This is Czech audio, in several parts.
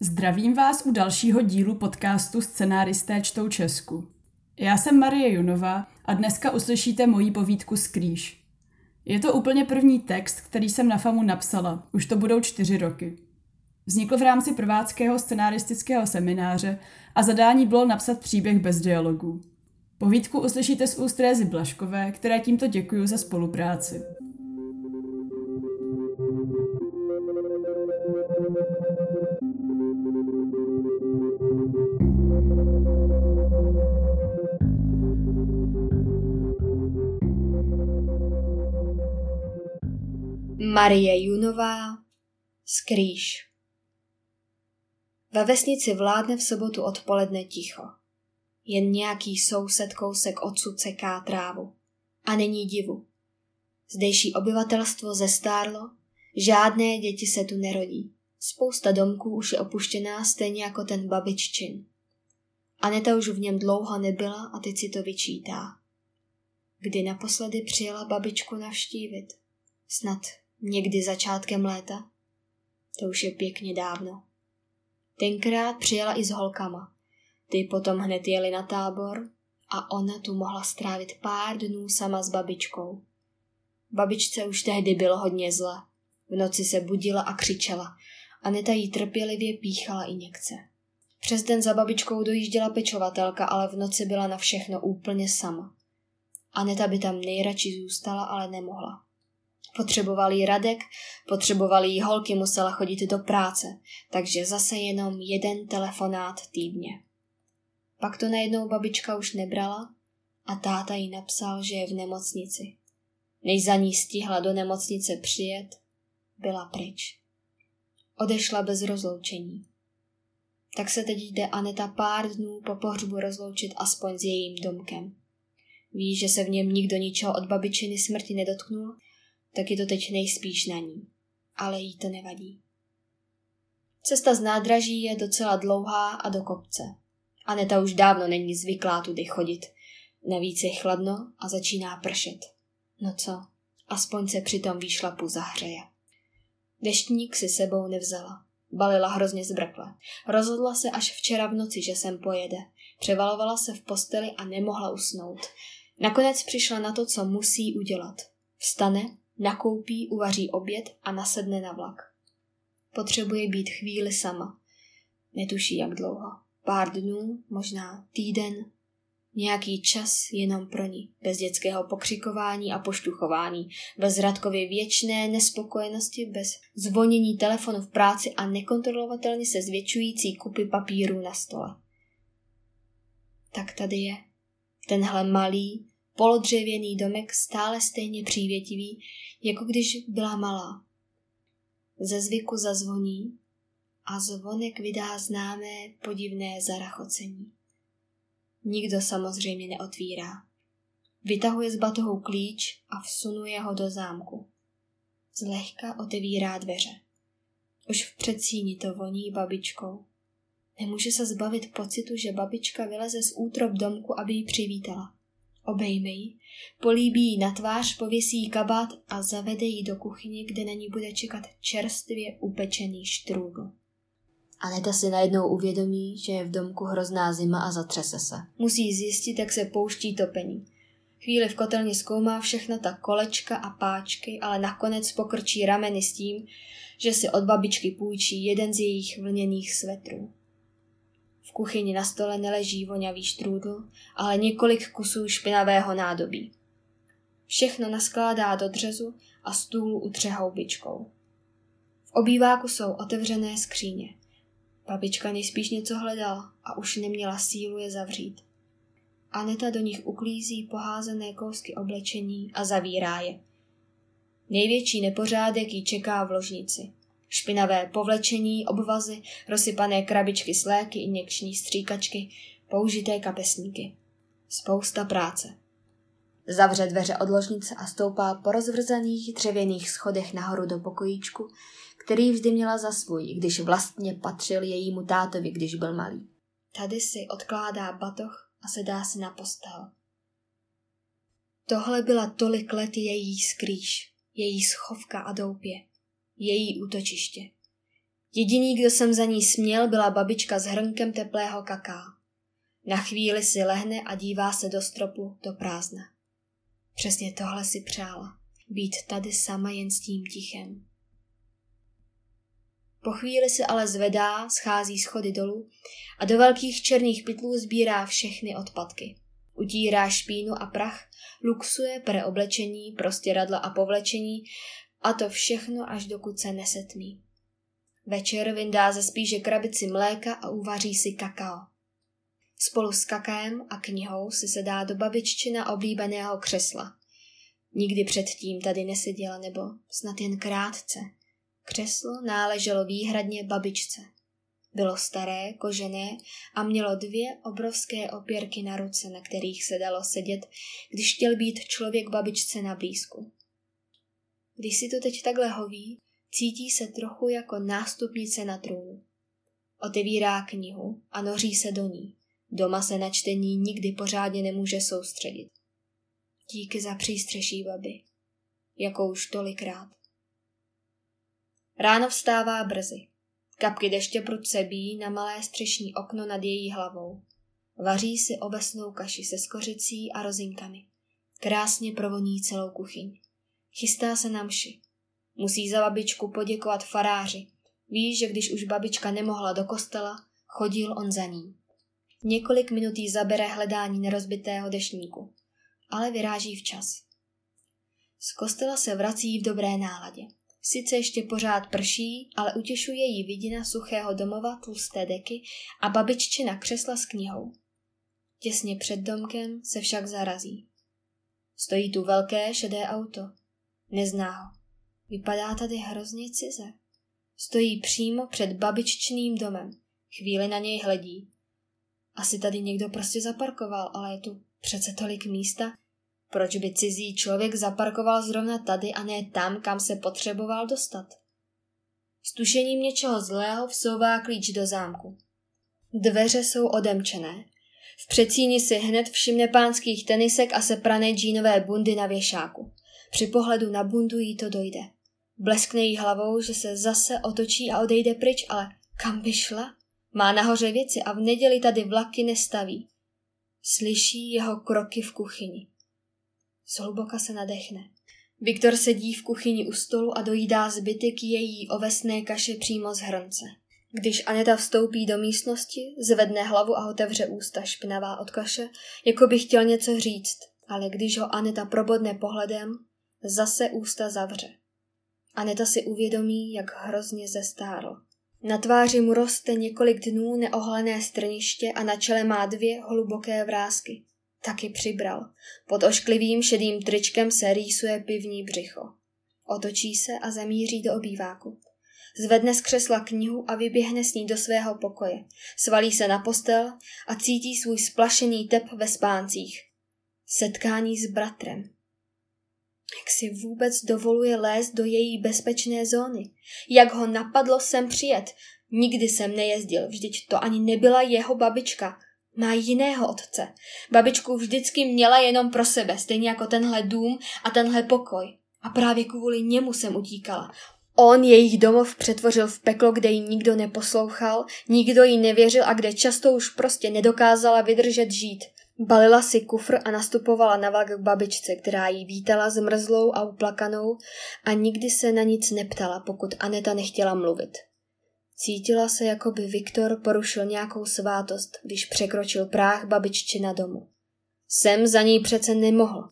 Zdravím vás u dalšího dílu podcastu Scenáristé čtou Česku. Já jsem Marie Junová a dneska uslyšíte moji povídku Skrýš. Je to úplně první text, který jsem na FAMu napsala, už to budou čtyři roky. Vznikl v rámci prváckého scenaristického semináře a zadání bylo napsat příběh bez dialogů. Povídku uslyšíte z úst Rézy Blaškové, které tímto děkuji za spolupráci. Marie Junová Skrýš Ve vesnici vládne v sobotu odpoledne ticho. Jen nějaký soused kousek odsud seká trávu. A není divu. Zdejší obyvatelstvo zestárlo, žádné děti se tu nerodí. Spousta domků už je opuštěná, stejně jako ten babiččin. Aneta už v něm dlouho nebyla a teď si to vyčítá. Kdy naposledy přijela babičku navštívit? Snad Někdy začátkem léta. To už je pěkně dávno. Tenkrát přijela i s holkama. Ty potom hned jeli na tábor a ona tu mohla strávit pár dnů sama s babičkou. Babičce už tehdy bylo hodně zle. V noci se budila a křičela. Aneta jí trpělivě píchala i někce. Přes den za babičkou dojížděla pečovatelka, ale v noci byla na všechno úplně sama. Aneta by tam nejradši zůstala, ale nemohla. Potřeboval jí Radek, potřeboval jí holky, musela chodit do práce, takže zase jenom jeden telefonát týdně. Pak to najednou babička už nebrala a táta jí napsal, že je v nemocnici. Než za ní stihla do nemocnice přijet, byla pryč. Odešla bez rozloučení. Tak se teď jde Aneta pár dnů po pohřbu rozloučit aspoň s jejím domkem. Ví, že se v něm nikdo ničeho od babičiny smrti nedotknul tak je to teď nejspíš na ní. Ale jí to nevadí. Cesta z nádraží je docela dlouhá a do kopce. Aneta už dávno není zvyklá tudy chodit. Navíc je chladno a začíná pršet. No co, aspoň se při tom výšlapu zahřeje. Deštník si sebou nevzala. Balila hrozně zbrkle. Rozhodla se až včera v noci, že sem pojede. Převalovala se v posteli a nemohla usnout. Nakonec přišla na to, co musí udělat. Vstane, nakoupí, uvaří oběd a nasedne na vlak. Potřebuje být chvíli sama. Netuší, jak dlouho. Pár dnů, možná týden, nějaký čas jenom pro ní, bez dětského pokřikování a poštuchování, bez Radkově věčné nespokojenosti, bez zvonění telefonu v práci a nekontrolovatelně se zvětšující kupy papíru na stole. Tak tady je. Tenhle malý, polodřevěný domek stále stejně přívětivý, jako když byla malá. Ze zvyku zazvoní a zvonek vydá známé podivné zarachocení. Nikdo samozřejmě neotvírá. Vytahuje z batohou klíč a vsunuje ho do zámku. Zlehka otevírá dveře. Už v předsíni to voní babičkou. Nemůže se zbavit pocitu, že babička vyleze z útrop domku, aby ji přivítala. Obejme ji, políbí ji na tvář, pověsí kabát a zavede ji do kuchyně, kde na ní bude čekat čerstvě upečený štrůdl. Aneta si najednou uvědomí, že je v domku hrozná zima a zatřese se. Musí zjistit, jak se pouští topení. Chvíli v kotelně zkoumá všechna ta kolečka a páčky, ale nakonec pokrčí rameny s tím, že si od babičky půjčí jeden z jejich vlněných svetrů. V kuchyni na stole neleží voňavý štrůdl, ale několik kusů špinavého nádobí. Všechno naskládá do dřezu a stůl utře houbičkou. V obýváku jsou otevřené skříně. Babička nejspíš něco hledala a už neměla sílu je zavřít. Aneta do nich uklízí poházené kousky oblečení a zavírá je. Největší nepořádek ji čeká v ložnici. Špinavé povlečení, obvazy, rozsypané krabičky s léky, injekční stříkačky, použité kapesníky. Spousta práce. Zavře dveře od ložnice a stoupá po rozvrzaných dřevěných schodech nahoru do pokojíčku, který vždy měla za svůj, když vlastně patřil jejímu tátovi, když byl malý. Tady si odkládá batoh a sedá si na postel. Tohle byla tolik let její skrýš, její schovka a doupě její útočiště. Jediný, kdo jsem za ní směl, byla babička s hrnkem teplého kaká. Na chvíli si lehne a dívá se do stropu, do prázdna. Přesně tohle si přála. Být tady sama jen s tím tichem. Po chvíli se ale zvedá, schází schody dolů a do velkých černých pytlů sbírá všechny odpadky. Utírá špínu a prach, luxuje pre oblečení, prostěradla a povlečení a to všechno až dokud se nesetmí. Večer vyndá ze spíže krabici mléka a uvaří si kakao. Spolu s kakaem a knihou si se dá do babiččina oblíbeného křesla. Nikdy předtím tady neseděla nebo snad jen krátce. Křeslo náleželo výhradně babičce. Bylo staré, kožené a mělo dvě obrovské opěrky na ruce, na kterých se dalo sedět, když chtěl být člověk babičce na blízku. Když si to teď takhle hoví, cítí se trochu jako nástupnice na trůnu. Otevírá knihu a noří se do ní. Doma se na čtení nikdy pořádně nemůže soustředit. Díky za přístřeší baby. Jako už tolikrát. Ráno vstává brzy. Kapky deště prudce bíjí na malé střešní okno nad její hlavou. Vaří si obecnou kaši se skořicí a rozinkami. Krásně provoní celou kuchyň. Chystá se na mši. Musí za babičku poděkovat faráři. Ví, že když už babička nemohla do kostela, chodil on za ní. Několik minut jí zabere hledání nerozbitého dešníku, ale vyráží včas. Z kostela se vrací v dobré náladě. Sice ještě pořád prší, ale utěšuje jí vidina suchého domova, tlusté deky a babiččina křesla s knihou. Těsně před domkem se však zarazí. Stojí tu velké šedé auto. Nezná ho. Vypadá tady hrozně cize. Stojí přímo před babiččným domem. Chvíli na něj hledí. Asi tady někdo prostě zaparkoval, ale je tu přece tolik místa, proč by cizí člověk zaparkoval zrovna tady a ne tam, kam se potřeboval dostat? S tušením něčeho zlého vsouvá klíč do zámku. Dveře jsou odemčené. V předsíni si hned všimne pánských tenisek a seprané džínové bundy na věšáku. Při pohledu na bundu jí to dojde. Bleskne jí hlavou, že se zase otočí a odejde pryč, ale kam by šla? Má nahoře věci a v neděli tady vlaky nestaví. Slyší jeho kroky v kuchyni. Zhluboka se nadechne. Viktor sedí v kuchyni u stolu a dojídá zbytek její ovesné kaše přímo z hrnce. Když Aneta vstoupí do místnosti, zvedne hlavu a otevře ústa špinavá od kaše, jako by chtěl něco říct, ale když ho Aneta probodne pohledem, zase ústa zavře. Aneta si uvědomí, jak hrozně zestárl. Na tváři mu roste několik dnů neohlené strniště a na čele má dvě hluboké vrázky. Taky přibral. Pod ošklivým šedým tričkem se rýsuje pivní břicho. Otočí se a zamíří do obýváku. Zvedne z křesla knihu a vyběhne s ní do svého pokoje. Svalí se na postel a cítí svůj splašený tep ve spáncích. Setkání s bratrem. Jak si vůbec dovoluje lézt do její bezpečné zóny? Jak ho napadlo sem přijet? Nikdy jsem nejezdil, vždyť to ani nebyla jeho babička. Má jiného otce. Babičku vždycky měla jenom pro sebe, stejně jako tenhle dům a tenhle pokoj. A právě kvůli němu jsem utíkala. On jejich domov přetvořil v peklo, kde ji nikdo neposlouchal, nikdo jí nevěřil a kde často už prostě nedokázala vydržet žít. Balila si kufr a nastupovala na vlak k babičce, která jí vítala zmrzlou a uplakanou a nikdy se na nic neptala, pokud Aneta nechtěla mluvit. Cítila se, jako by Viktor porušil nějakou svátost, když překročil práh babiččina domu. Sem za ní přece nemohl.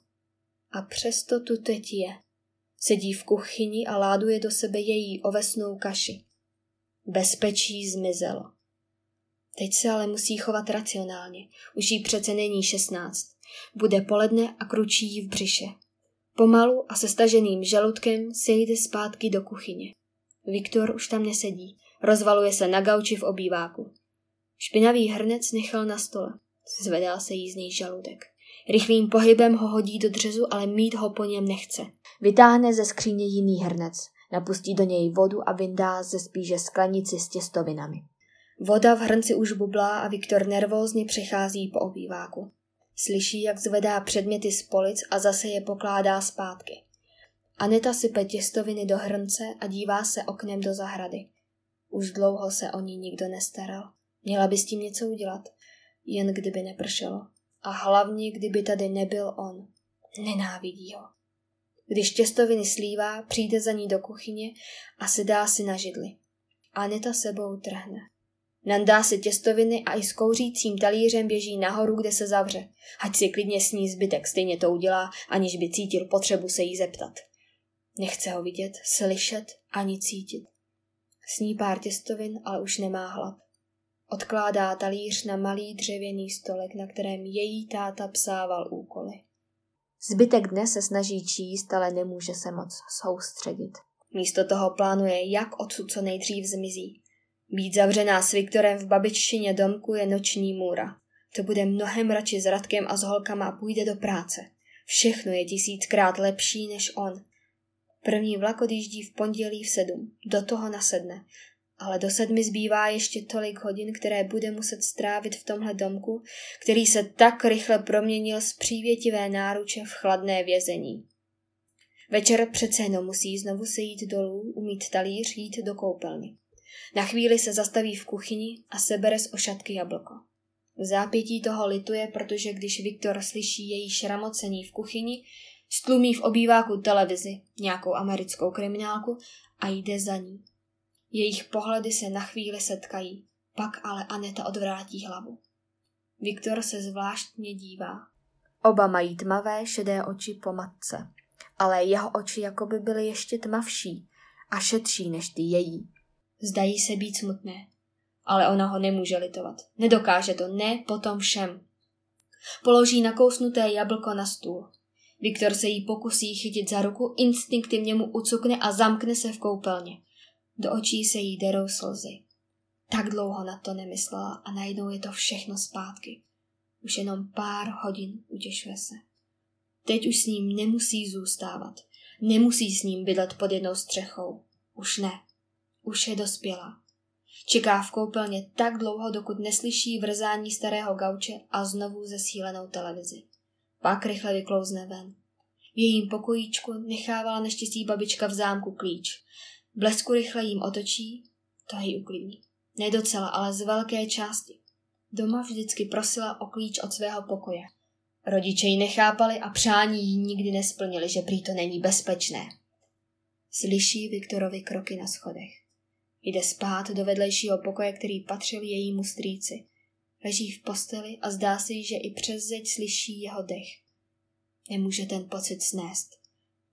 A přesto tu teď je. Sedí v kuchyni a láduje do sebe její ovesnou kaši. Bezpečí zmizelo. Teď se ale musí chovat racionálně. Už jí přece není šestnáct. Bude poledne a kručí jí v břiše. Pomalu a se staženým žaludkem se jde zpátky do kuchyně. Viktor už tam nesedí. Rozvaluje se na gauči v obýváku. Špinavý hrnec nechal na stole. Zvedá se jí z něj žaludek. Rychlým pohybem ho hodí do dřezu, ale mít ho po něm nechce. Vytáhne ze skříně jiný hrnec, napustí do něj vodu a vyndá ze spíže sklenici s těstovinami. Voda v hrnci už bublá a Viktor nervózně přechází po obýváku. Slyší, jak zvedá předměty z polic a zase je pokládá zpátky. Aneta sype těstoviny do hrnce a dívá se oknem do zahrady. Už dlouho se o ní nikdo nestaral. Měla by s tím něco udělat, jen kdyby nepršelo. A hlavně, kdyby tady nebyl on. Nenávidí ho. Když těstoviny slívá, přijde za ní do kuchyně a sedá si na židli. Aneta sebou trhne. Nandá si těstoviny a i s kouřícím talířem běží nahoru, kde se zavře. Ať si klidně sní zbytek, stejně to udělá, aniž by cítil potřebu se jí zeptat. Nechce ho vidět, slyšet ani cítit. Sní pár těstovin, ale už nemá hlad. Odkládá talíř na malý dřevěný stolek, na kterém její táta psával úkoly. Zbytek dne se snaží číst, ale nemůže se moc soustředit. Místo toho plánuje, jak odsud co nejdřív zmizí. Být zavřená s Viktorem v babiččině domku je noční můra. To bude mnohem radši s Radkem a s holkama a půjde do práce. Všechno je tisíckrát lepší než on. První vlak odjíždí v pondělí v sedm. Do toho nasedne. Ale do sedmi zbývá ještě tolik hodin, které bude muset strávit v tomhle domku, který se tak rychle proměnil z přívětivé náruče v chladné vězení. Večer přece jenom musí znovu se jít dolů, umít talíř, jít do koupelny. Na chvíli se zastaví v kuchyni a sebere z ošatky jablko. V zápětí toho lituje, protože když Viktor slyší její šramocení v kuchyni, stlumí v obýváku televizi, nějakou americkou kriminálku a jde za ní. Jejich pohledy se na chvíli setkají, pak ale Aneta odvrátí hlavu. Viktor se zvláštně dívá. Oba mají tmavé šedé oči po matce, ale jeho oči jako by byly ještě tmavší a šetší než ty její. Zdají se být smutné, ale ona ho nemůže litovat. Nedokáže to, ne potom všem. Položí nakousnuté jablko na stůl. Viktor se jí pokusí chytit za ruku, instinktivně mu ucukne a zamkne se v koupelně. Do očí se jí derou slzy. Tak dlouho na to nemyslela a najednou je to všechno zpátky. Už jenom pár hodin utěšuje se. Teď už s ním nemusí zůstávat. Nemusí s ním bydlet pod jednou střechou. Už ne. Už je dospělá. Čeká v koupelně tak dlouho, dokud neslyší vrzání starého gauče a znovu zesílenou televizi. Pak rychle vyklouzne ven. V jejím pokojíčku nechávala neštěstí babička v zámku klíč. Blesku rychle jim otočí, to ji uklidní. Ne docela, ale z velké části. Doma vždycky prosila o klíč od svého pokoje. Rodiče ji nechápali a přání jí nikdy nesplnili, že prý to není bezpečné. Slyší Viktorovi kroky na schodech. Jde spát do vedlejšího pokoje, který patřil jejímu strýci. Leží v posteli a zdá se jí, že i přes zeď slyší jeho dech. Nemůže ten pocit snést.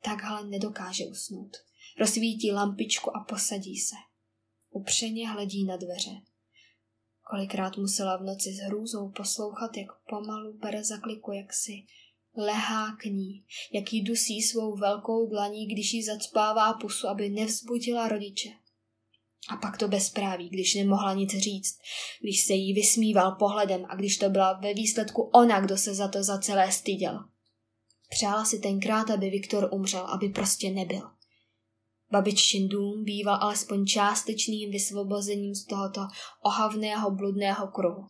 Takhle nedokáže usnout. Rozsvítí lampičku a posadí se. Upřeně hledí na dveře. Kolikrát musela v noci s hrůzou poslouchat, jak pomalu bere za kliku, jak si lehá k ní, jak jí dusí svou velkou dlaní, když jí zacpává pusu, aby nevzbudila rodiče. A pak to bezpráví, když nemohla nic říct, když se jí vysmíval pohledem a když to byla ve výsledku ona, kdo se za to za celé styděl. Přála si tenkrát, aby Viktor umřel, aby prostě nebyl. Babiččin dům býval alespoň částečným vysvobozením z tohoto ohavného bludného kruhu.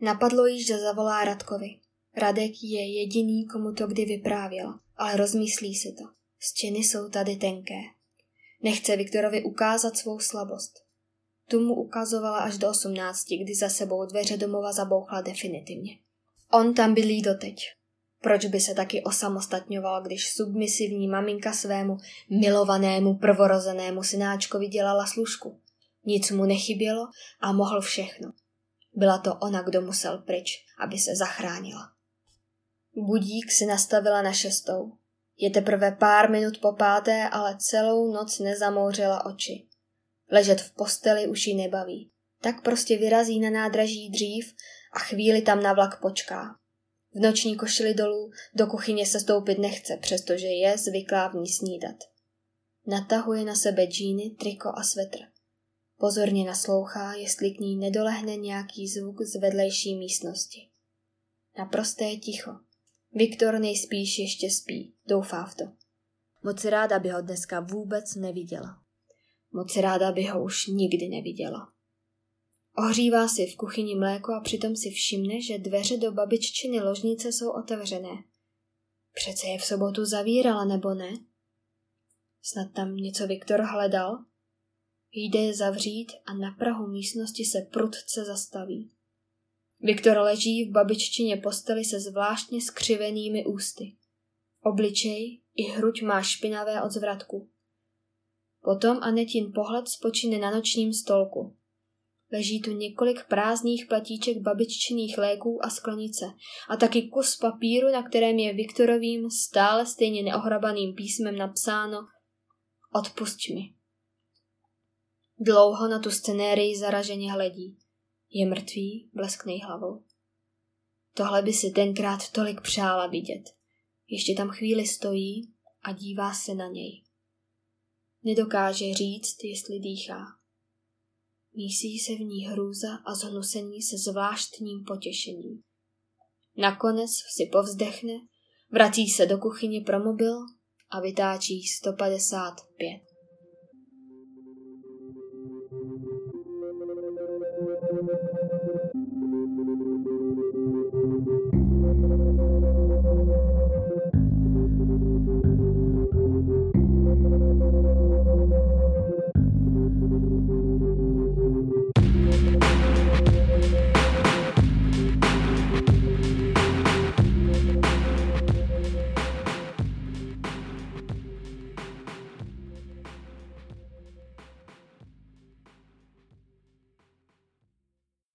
Napadlo jí, že zavolá Radkovi. Radek je jediný, komu to kdy vyprávěl, ale rozmyslí si to. Stěny jsou tady tenké. Nechce Viktorovi ukázat svou slabost. Tu mu ukazovala až do osmnácti, kdy za sebou dveře domova zabouchla definitivně. On tam bydlí doteď. Proč by se taky osamostatňoval, když submisivní maminka svému milovanému prvorozenému synáčkovi dělala služku? Nic mu nechybělo a mohl všechno. Byla to ona, kdo musel pryč, aby se zachránila. Budík si nastavila na šestou. Je teprve pár minut po páté, ale celou noc nezamouřila oči. Ležet v posteli už ji nebaví. Tak prostě vyrazí na nádraží dřív a chvíli tam na vlak počká. V noční košili dolů do kuchyně se stoupit nechce, přestože je zvyklá v ní snídat. Natahuje na sebe džíny, triko a svetr. Pozorně naslouchá, jestli k ní nedolehne nějaký zvuk z vedlejší místnosti. Naprosté ticho. Viktor nejspíš ještě spí, doufá v to. Moc ráda by ho dneska vůbec neviděla. Moc ráda by ho už nikdy neviděla. Ohřívá si v kuchyni mléko a přitom si všimne, že dveře do babiččiny ložnice jsou otevřené. Přece je v sobotu zavírala, nebo ne? Snad tam něco Viktor hledal? Jde je zavřít a na prahu místnosti se prudce zastaví. Viktor leží v babiččině posteli se zvláštně skřivenými ústy. Obličej i hruď má špinavé od zvratku. Potom Anetin pohled spočine na nočním stolku. Leží tu několik prázdných platíček babiččiných léků a sklenice a taky kus papíru, na kterém je Viktorovým stále stejně neohrabaným písmem napsáno Odpusť mi. Dlouho na tu scenérii zaraženě hledí. Je mrtvý, blesknej hlavou. Tohle by si tenkrát tolik přála vidět. Ještě tam chvíli stojí a dívá se na něj. Nedokáže říct, jestli dýchá. Mísí se v ní hrůza a zhnusení se zvláštním potěšením. Nakonec si povzdechne, vrací se do kuchyně pro mobil a vytáčí 155.